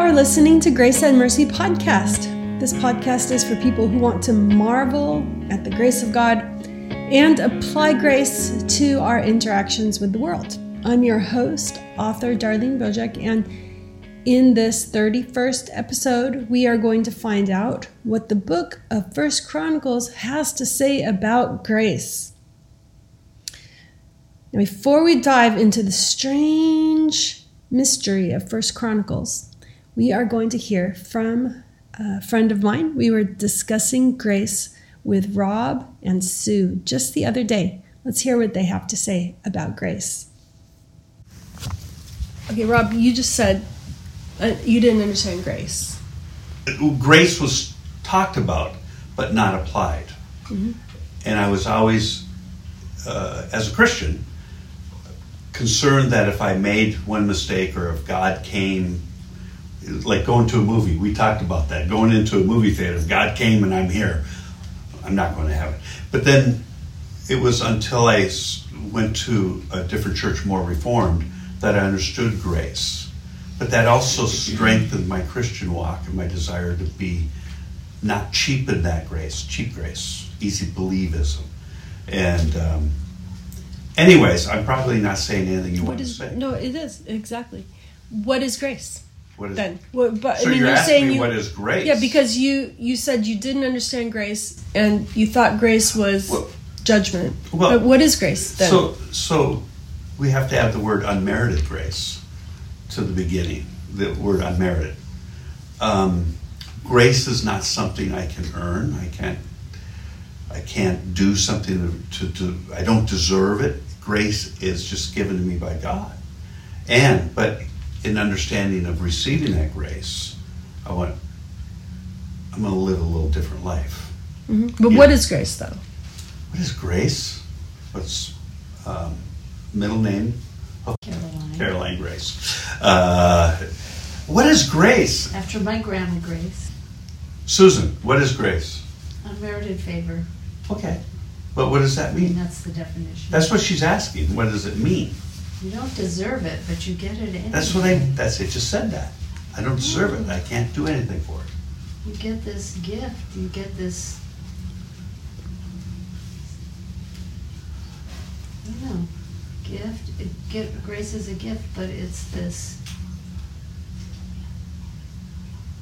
are listening to Grace and Mercy podcast. This podcast is for people who want to marvel at the grace of God and apply grace to our interactions with the world. I'm your host, author Darlene Bocek, and in this 31st episode, we are going to find out what the book of First Chronicles has to say about grace. Now, before we dive into the strange mystery of First Chronicles, we are going to hear from a friend of mine. We were discussing grace with Rob and Sue just the other day. Let's hear what they have to say about grace. Okay, Rob, you just said uh, you didn't understand grace. Grace was talked about, but not applied. Mm-hmm. And I was always, uh, as a Christian, concerned that if I made one mistake or if God came like going to a movie. We talked about that. Going into a movie theater. If God came and I'm here, I'm not going to have it. But then it was until I went to a different church, more reformed, that I understood grace. But that also strengthened my Christian walk and my desire to be not cheap in that grace, cheap grace, easy believism. And um, anyways, I'm probably not saying anything you what want is, to say. No, it is exactly. What is grace? What is then? Well, but so I mean, you're, you're saying you, what is grace? Yeah, because you you said you didn't understand grace and you thought grace was well, judgment. Well, but what is grace then? So so we have to add the word unmerited grace to the beginning. The word unmerited. Um, grace is not something I can earn. I can't. I can't do something to, to, to I don't deserve it. Grace is just given to me by God. And but in understanding of receiving that grace, I want I'm going to live a little different life. Mm-hmm. But what is grace, though? What is grace? What's um, middle name? Oh, Caroline. Caroline Grace. Uh, what is grace? After my grandma Grace. Susan, what is grace? Unmerited favor. Okay. But what does that mean? And that's the definition. That's what she's asking. What does it mean? You don't deserve it, but you get it anyway. That's what I. That's it. Just said that. I don't deserve it. I can't do anything for it. You get this gift. You get this. I don't know. Gift. It, get, grace is a gift, but it's this.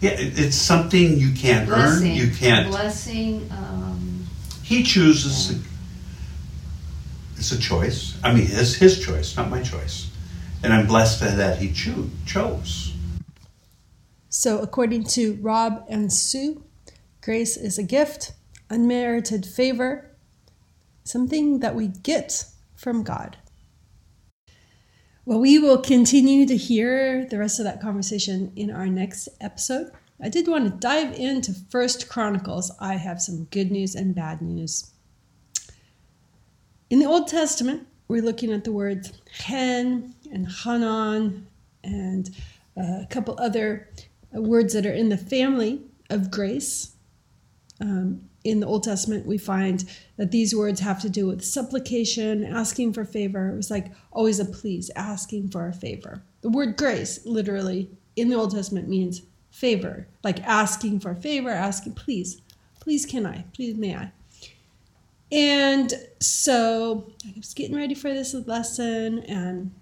Yeah, it, it's something you can't blessing, earn. You can't. Blessing. Um, he chooses. Yeah it's a choice. I mean, his his choice, not my choice, and I'm blessed that he cho- chose. So, according to Rob and Sue, grace is a gift, unmerited favor, something that we get from God. Well, we will continue to hear the rest of that conversation in our next episode. I did want to dive into First Chronicles. I have some good news and bad news. In the Old Testament, we're looking at the words Hen and Hanan and uh, a couple other uh, words that are in the family of grace. Um, in the Old Testament, we find that these words have to do with supplication, asking for favor. It was like always a please, asking for a favor. The word grace, literally, in the Old Testament means favor, like asking for favor, asking, please, please can I, please may I. And so I was getting ready for this lesson and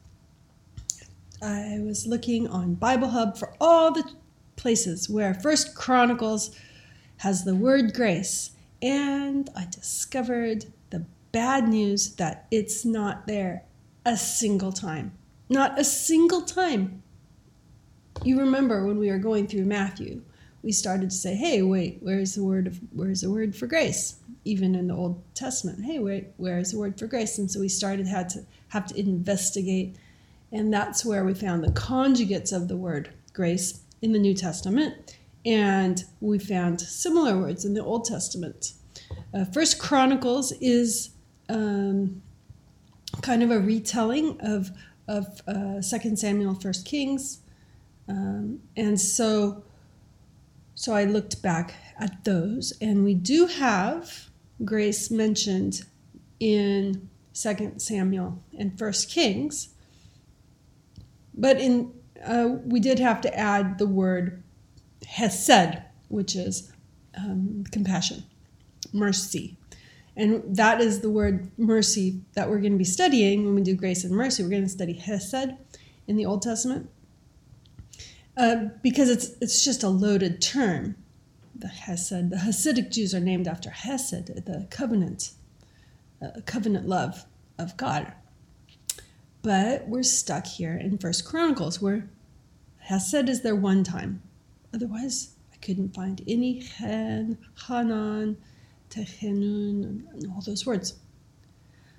I was looking on Bible Hub for all the places where First Chronicles has the word grace. And I discovered the bad news that it's not there a single time. Not a single time. You remember when we were going through Matthew, we started to say, "Hey, wait, where's the word of where's the word for grace?" Even in the Old Testament, "Hey, wait, where's the word for grace?" And so we started had to have to investigate, and that's where we found the conjugates of the word grace in the New Testament, and we found similar words in the Old Testament. Uh, First Chronicles is um, kind of a retelling of of uh, Second Samuel, First Kings, um, and so so I looked back at those, and we do have grace mentioned in Second Samuel and First Kings. But in uh, we did have to add the word hesed, which is um, compassion, mercy. And that is the word mercy that we're going to be studying when we do grace and mercy. We're going to study hesed in the Old Testament uh, because it's it's just a loaded term. The Hesed, the Hasidic Jews are named after Hesed, the covenant, uh, covenant love of God. But we're stuck here in First Chronicles, where Hesed is there one time. Otherwise, I couldn't find any Hen, Hanan, Techenun, and all those words.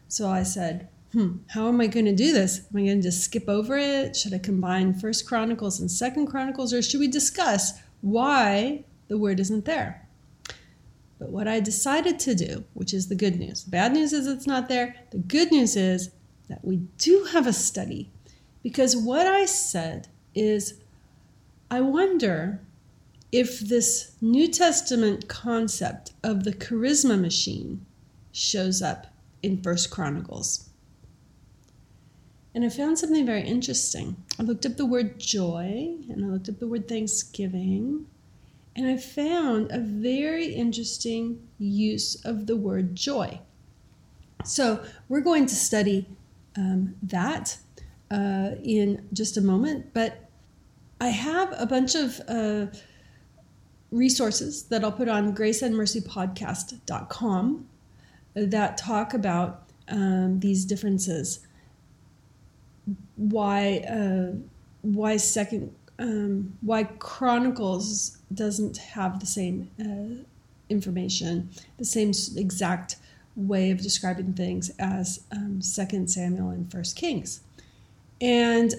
So I said, hmm, how am I going to do this? Am I going to just skip over it? Should I combine First Chronicles and Second Chronicles, or should we discuss why the word isn't there? But what I decided to do, which is the good news, the bad news is it's not there. The good news is that we do have a study, because what I said is, I wonder if this New Testament concept of the charisma machine shows up in First Chronicles. And I found something very interesting. I looked up the word joy and I looked up the word thanksgiving, and I found a very interesting use of the word joy. So we're going to study um, that uh, in just a moment, but I have a bunch of uh, resources that I'll put on graceandmercypodcast.com that talk about um, these differences why uh, why second um, why Chronicles doesn't have the same uh, information, the same exact way of describing things as um, Second Samuel and First Kings, and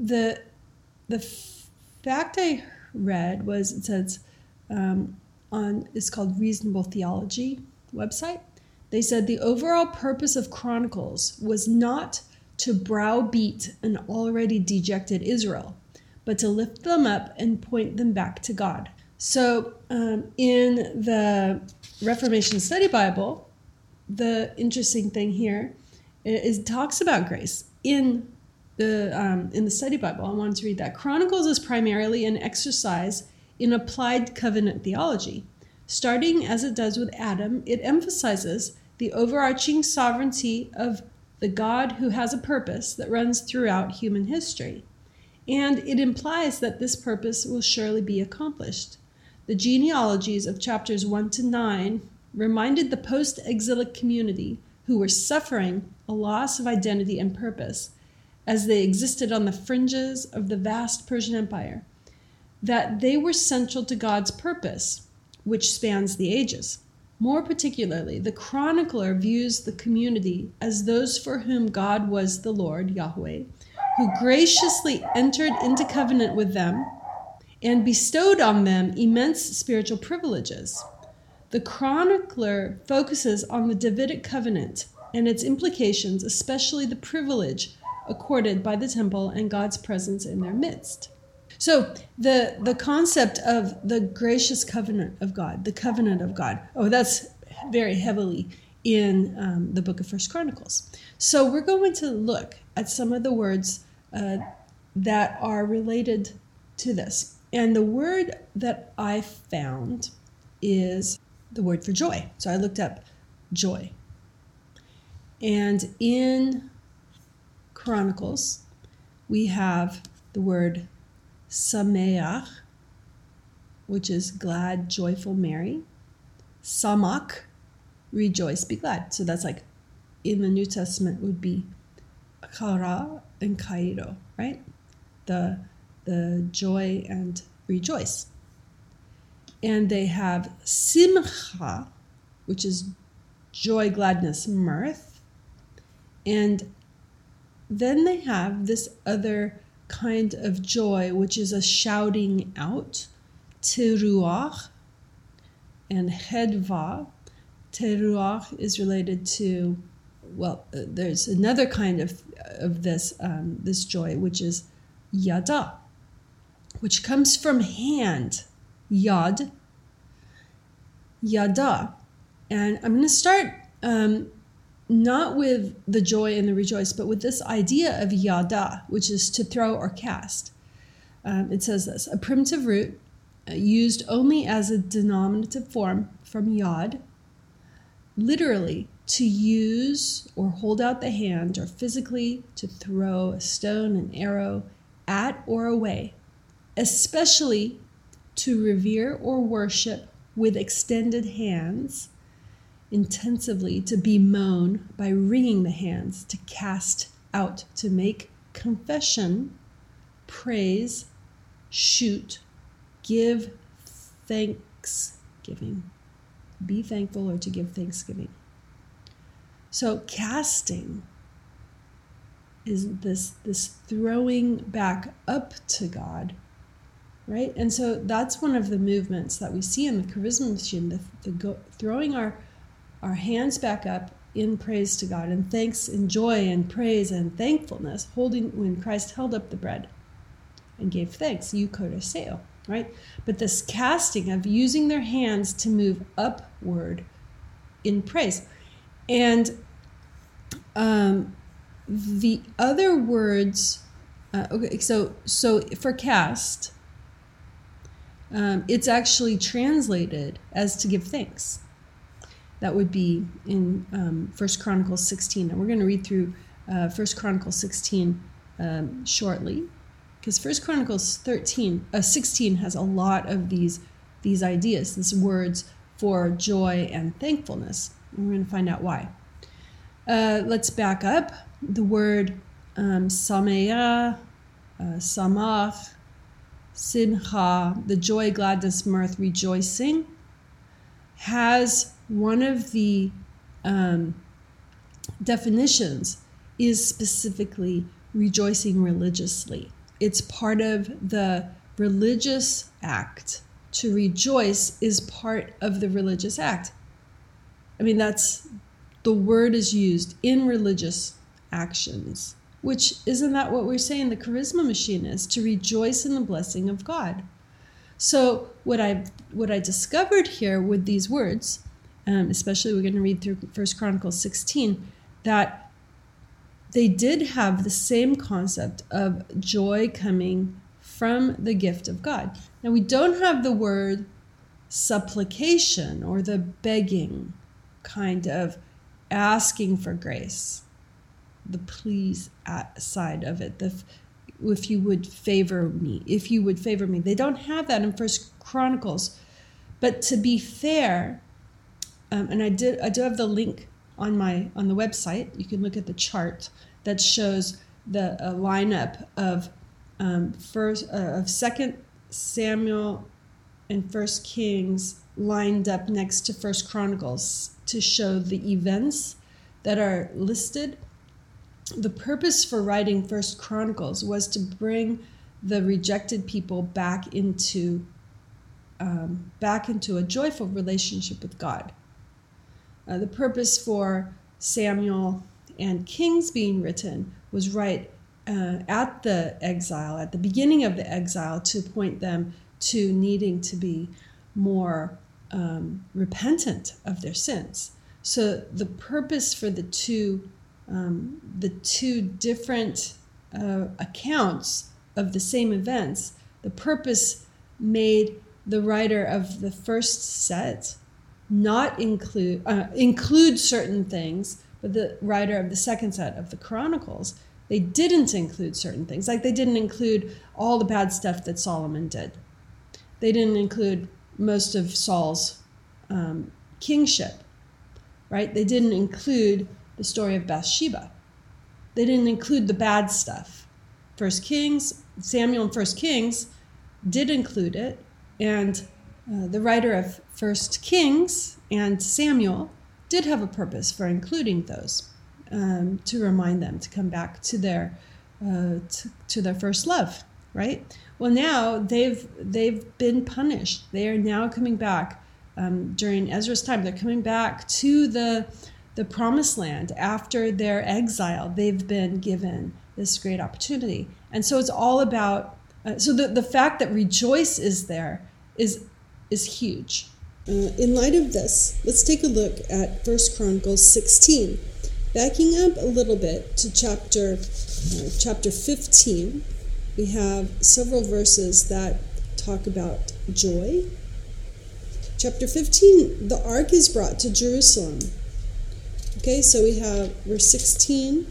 the the fact I read was it says um, on it's called Reasonable Theology website. They said the overall purpose of Chronicles was not to browbeat an already dejected Israel, but to lift them up and point them back to God. So, um, in the Reformation Study Bible, the interesting thing here is talks about grace in the um, in the Study Bible. I wanted to read that. Chronicles is primarily an exercise in applied covenant theology. Starting as it does with Adam, it emphasizes the overarching sovereignty of the God who has a purpose that runs throughout human history. And it implies that this purpose will surely be accomplished. The genealogies of chapters 1 to 9 reminded the post exilic community who were suffering a loss of identity and purpose as they existed on the fringes of the vast Persian Empire that they were central to God's purpose, which spans the ages. More particularly, the chronicler views the community as those for whom God was the Lord, Yahweh, who graciously entered into covenant with them and bestowed on them immense spiritual privileges. The chronicler focuses on the Davidic covenant and its implications, especially the privilege accorded by the temple and God's presence in their midst. So the the concept of the gracious covenant of God, the covenant of God. Oh, that's very heavily in um, the book of First Chronicles. So we're going to look at some of the words that are related to this. And the word that I found is the word for joy. So I looked up joy. And in Chronicles, we have the word Sameach, which is glad, joyful, merry. Samach, rejoice, be glad. So that's like in the New Testament would be chara and chairo, right? The the joy and rejoice. And they have Simcha, which is joy, gladness, mirth. And then they have this other kind of joy, which is a shouting out, teruach, and hedva. Teruach is related to, well, there's another kind of of this um, this joy, which is yada, which comes from hand, yad, yada, and I'm going to start um, not with the joy and the rejoice, but with this idea of yada, which is to throw or cast. um, it says this a primitive root uh, used only as a denominative form from yad, literally to use or hold out the hand, or physically to throw a stone, an arrow at or away, especially to revere or worship with extended hands, intensively to bemoan by wringing the hands, to cast out, to make confession, praise, shoot, give thanksgiving. Be thankful or to give thanksgiving. So casting is this this throwing back up to God, right? And so that's one of the movements that we see in the charisma machine, the, the go, throwing our our hands back up in praise to God and thanks and joy and praise and thankfulness, holding when Christ held up the bread and gave thanks, you could eucharisteo, right? But this casting of using their hands to move upward in praise. And um, the other words, uh, okay, so so for cast, um, it's actually translated as to give thanks. That would be in um, First Chronicles 16, and we're going to read through uh, First Chronicles 16 um, shortly, because First Chronicles 13, uh, 16 has a lot of these these ideas, these words for joy and thankfulness. And we're going to find out why. Uh, let's back up. The word um, uh, samach, simcha, the joy, gladness, mirth, rejoicing, has one of the um, definitions is specifically rejoicing religiously. It's part of the religious act. To rejoice is part of the religious act. I mean, that's the word is used in religious actions, which isn't that what we're saying the charisma machine is to rejoice in the blessing of God. So what I what I discovered here with these words, um, especially we're going to read through First Chronicles 16, that they did have the same concept of joy coming from the gift of God. Now we don't have the word supplication or the begging kind of asking for grace, the please side of it, the if you would favor me, if you would favor me. They don't have that in First Chronicles. But to be fair, um, and I did I do have the link on my on the website. You can look at the chart that shows the lineup of um, first uh, of Second Samuel and First Kings lined up next to First Chronicles to show the events that are listed. The purpose for writing First Chronicles was to bring the rejected people back into um, back into a joyful relationship with God. Uh, the purpose for Samuel and Kings being written was right uh, at the exile, at the beginning of the exile, to point them to needing to be more um, repentant of their sins. So the purpose for the two um, the two different uh, accounts of the same events, the purpose made the writer of the first set not include uh, include certain things, but the writer of the second set of the Chronicles they didn't include certain things. Like they didn't include all the bad stuff that Solomon did. They didn't include most of Saul's um, kingship right? They didn't include the story of Bathsheba. They didn't include the bad stuff. First Kings, Samuel and First Kings did include it, and uh, the writer of First Kings and Samuel did have a purpose for including those um, to remind them to come back to their uh, to, to their first love, right? Well, now they've they've been punished. They are now coming back um, during Ezra's time. They're coming back to the the promised land after their exile. They've been given this great opportunity, and so it's all about. Uh, so the the fact that rejoice is there is is huge. Uh, in light of this, let's take a look at First Chronicles 16. Backing up a little bit to chapter uh, chapter 15, we have several verses that talk about joy. Chapter 15, the ark is brought to Jerusalem. Okay, so we have verse 16.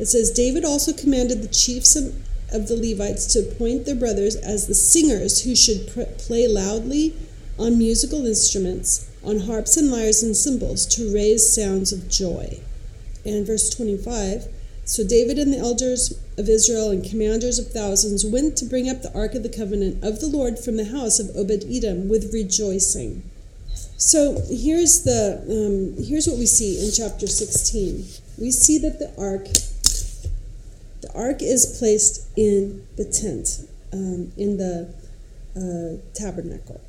It says, David also commanded the chiefs of, of the Levites to appoint their brothers as the singers who should pr- play loudly on musical instruments, on harps and lyres and cymbals, to raise sounds of joy. And verse 25 So David and the elders of Israel and commanders of thousands went to bring up the ark of the covenant of the Lord from the house of Obed Edom with rejoicing. So here's the um, here's what we see in chapter 16. We see that the ark the ark is placed in the tent um, in the uh, tabernacle,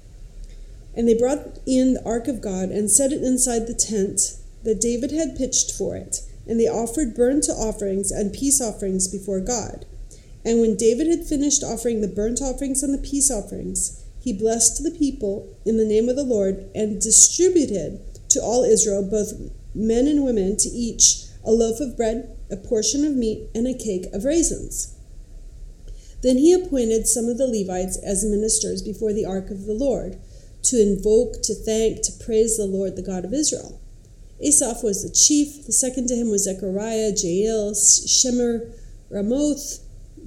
and they brought in the ark of God and set it inside the tent that David had pitched for it, and they offered burnt offerings and peace offerings before God. And when David had finished offering the burnt offerings and the peace offerings, he blessed the people in the name of the Lord and distributed to all Israel, both men and women, to each a loaf of bread, a portion of meat, and a cake of raisins. Then he appointed some of the Levites as ministers before the ark of the Lord, to invoke, to thank, to praise the Lord, the God of Israel. Asaph was the chief, the second to him was Zechariah, Jael, Shemer, Ramoth,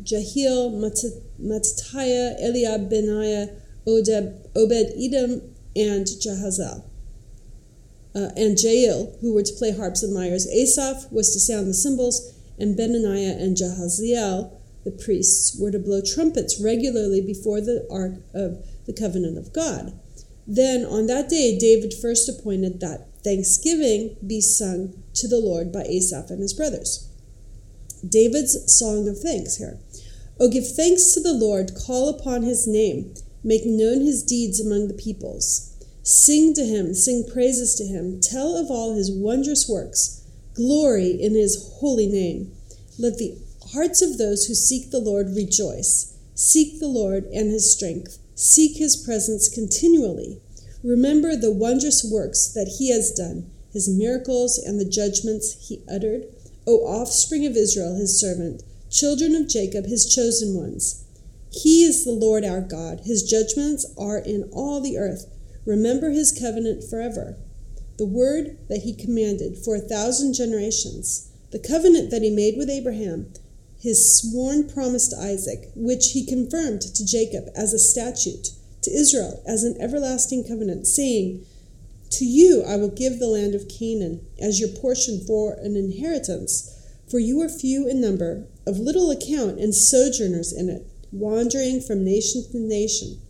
Jehiel, Mattitiah, Eliab, Benaiah, Obed Edom, and Jahaziel. Uh, and Jael, who were to play harps and lyres. Asaph was to sound the cymbals, and Benaniah and Jahaziel, the priests, were to blow trumpets regularly before the ark of the covenant of God. Then on that day, David first appointed that thanksgiving be sung to the Lord by Asaph and his brothers. David's song of thanks here. Oh, give thanks to the Lord, call upon his name Make known his deeds among the peoples. Sing to him, sing praises to him, tell of all his wondrous works, glory in his holy name. Let the hearts of those who seek the Lord rejoice. Seek the Lord and his strength, seek his presence continually. Remember the wondrous works that he has done, his miracles and the judgments he uttered. O offspring of Israel, his servant, children of Jacob, his chosen ones. He is the Lord our God. His judgments are in all the earth. Remember his covenant forever. The word that he commanded for a thousand generations. The covenant that he made with Abraham. His sworn promise to Isaac, which he confirmed to Jacob as a statute, to Israel as an everlasting covenant, saying, To you I will give the land of Canaan as your portion for an inheritance, for you are few in number, of little account, and sojourners in it wandering from nation to nation,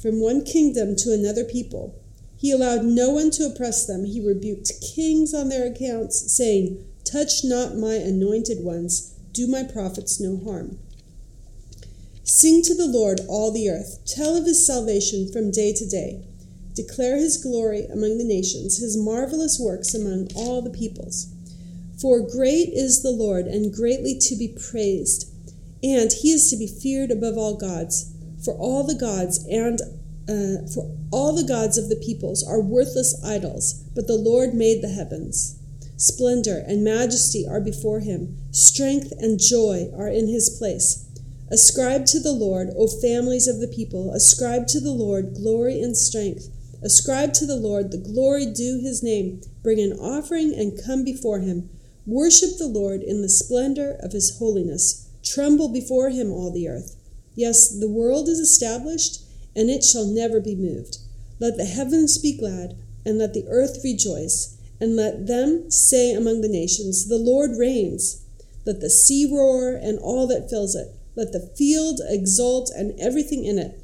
from one kingdom to another people. He allowed no one to oppress them. He rebuked kings on their accounts, saying, Touch not my anointed ones, do my prophets no harm. Sing to the Lord, all the earth. Tell of his salvation from day to day. Declare his glory among the nations, his marvelous works among all the peoples. For great is the Lord, and greatly to be praised and he is to be feared above all gods. For all the gods and uh, for all the gods of the peoples are worthless idols, but the Lord made the heavens. Splendor and majesty are before him, strength and joy are in his place. Ascribe to the Lord, O families of the people, ascribe to the Lord glory and strength. Ascribe to the Lord the glory due his name. Bring an offering and come before him. Worship the Lord in the splendor of his holiness. Tremble before him, all the earth. Yes, the world is established, and it shall never be moved. Let the heavens be glad, and let the earth rejoice, and let them say among the nations, The Lord reigns. Let the sea roar, and all that fills it. Let the field exult, and everything in it.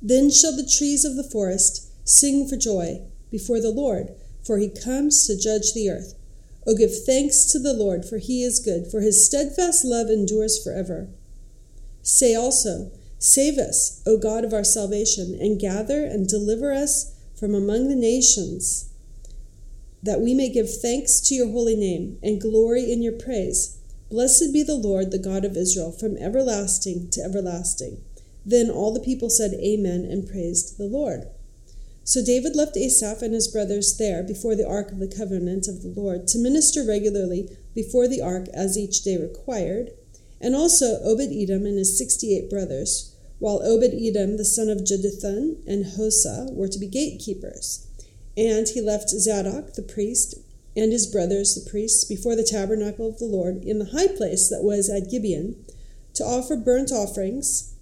Then shall the trees of the forest sing for joy before the Lord, for he comes to judge the earth. O give thanks to the Lord, for he is good, for his steadfast love endures forever. Say also, Save us, O God of our salvation, and gather and deliver us from among the nations, that we may give thanks to your holy name and glory in your praise. Blessed be the Lord, the God of Israel, from everlasting to everlasting. Then all the people said, Amen, and praised the Lord. So David left Asaph and his brothers there before the ark of the covenant of the Lord to minister regularly before the ark as each day required. and also Obed Edom and his 68 brothers, while Obed Edom, the son of Jeduthun, and Hosah were to be gatekeepers. And he left Zadok, the priest, and his brothers, the priests, before the tabernacle of the Lord in the high place that was at Gibeon, to offer burnt offerings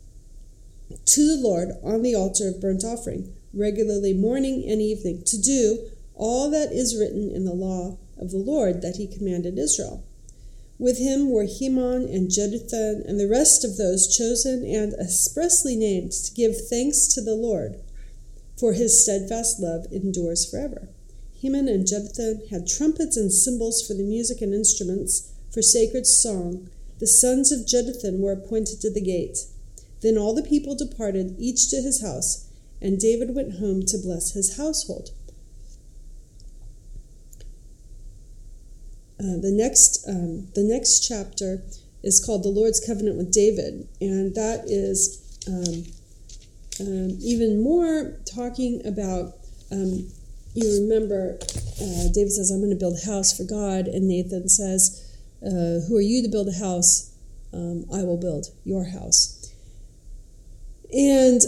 to the Lord on the altar of burnt offering, regularly morning and evening, to do all that is written in the law of the Lord that he commanded Israel. With him were Heman and Jeduthun and the rest of those chosen and expressly named to give thanks to the Lord, for his steadfast love endures forever. Heman and Jeduthun had trumpets and cymbals for the music and instruments for sacred song. The sons of Jeduthun were appointed to the gate. Then all the people departed, each to his house, and David went home to bless his household. Uh, the next um, the next chapter is called the Lord's Covenant with David, and that is um, um, even more talking about. You remember, uh, David says, "I'm going to build a house for God," and Nathan says, uh, "Who are you to build a house? Um, I will build your house." And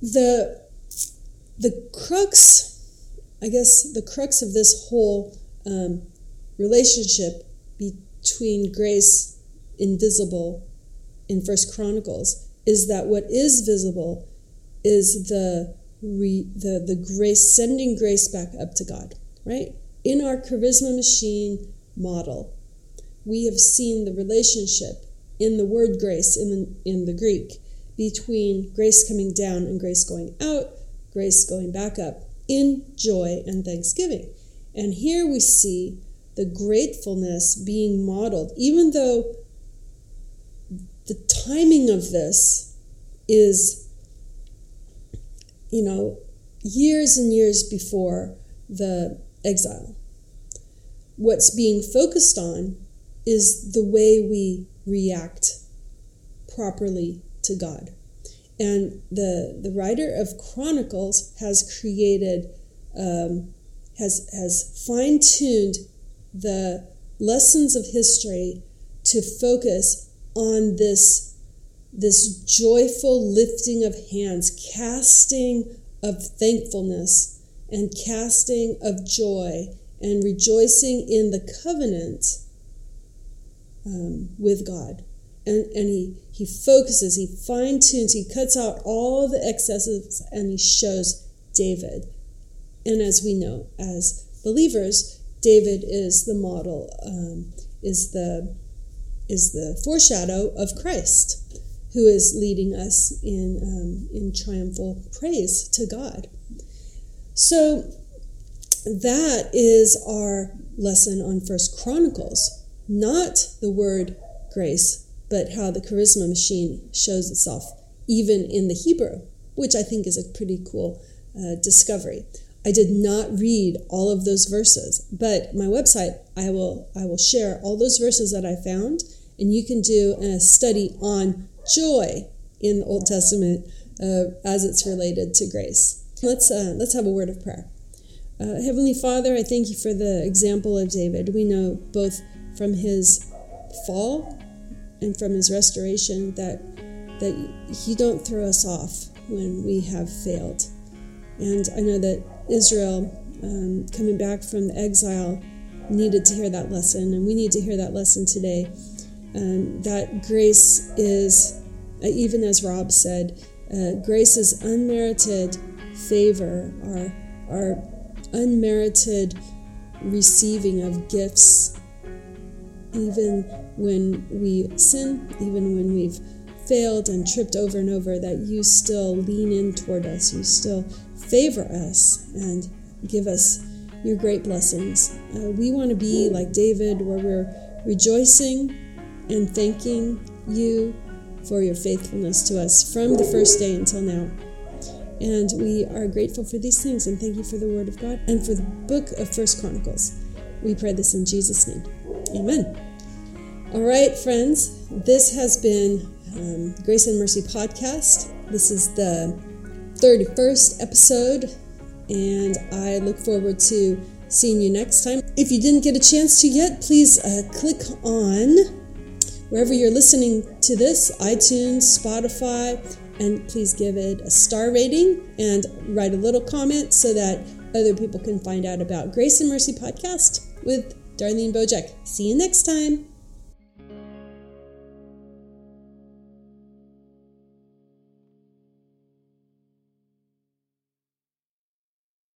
the the crux, I guess, the crux of this whole um, relationship between grace invisible in First Chronicles is that what is visible is the re, the the grace sending grace back up to God, right? In our charisma machine model, we have seen the relationship in the word grace in the, in the Greek between grace coming down and grace going out, grace going back up in joy and thanksgiving. And here we see the gratefulness being modeled, even though the timing of this is, you know, years and years before the exile. What's being focused on is the way we react properly to God. And the, the writer of Chronicles has created, um, has, has fine tuned the lessons of history to focus on this, this joyful lifting of hands, casting of thankfulness, and casting of joy, and rejoicing in the covenant um, with God. And, and he, he focuses, he fine tunes, he cuts out all the excesses, and he shows David. And as we know, as believers, David is the model, um, is the is the foreshadow of Christ, who is leading us in um, in triumphal praise to God. So that is our lesson on First Chronicles, not the word grace, but how the charisma machine shows itself even in the Hebrew, which I think is a pretty cool uh, discovery. I did not read all of those verses, but my website I will I will share all those verses that I found, and you can do a study on joy in the Old Testament uh, as it's related to grace. Let's uh, let's have a word of prayer. Uh, Heavenly Father, I thank you for the example of David. We know both from his fall and from his restoration that that you don't throw us off when we have failed. And I know that Israel um, coming back from the exile needed to hear that lesson, and we need to hear that lesson today. Um, that grace is, uh, even as Rob said, uh, grace is unmerited favor, our, unmerited receiving of gifts, even when we sin, even when we've failed and tripped over and over, that you still lean in toward us. You still favor us and give us your great blessings. Uh, we want to be like David, where we're rejoicing and thanking you for your faithfulness to us from the first day until now. And we are grateful for these things and thank you for the word of God and for the book of First Chronicles. We pray this in Jesus' name. Amen. All right, friends, this has been um, Grace and Mercy Podcast. This is the 31st episode, and I look forward to seeing you next time. If you didn't get a chance to yet, please uh, click on wherever you're listening to this iTunes, Spotify, and please give it a star rating and write a little comment so that other people can find out about Grace and Mercy podcast with Darlene Bocek. See you next time.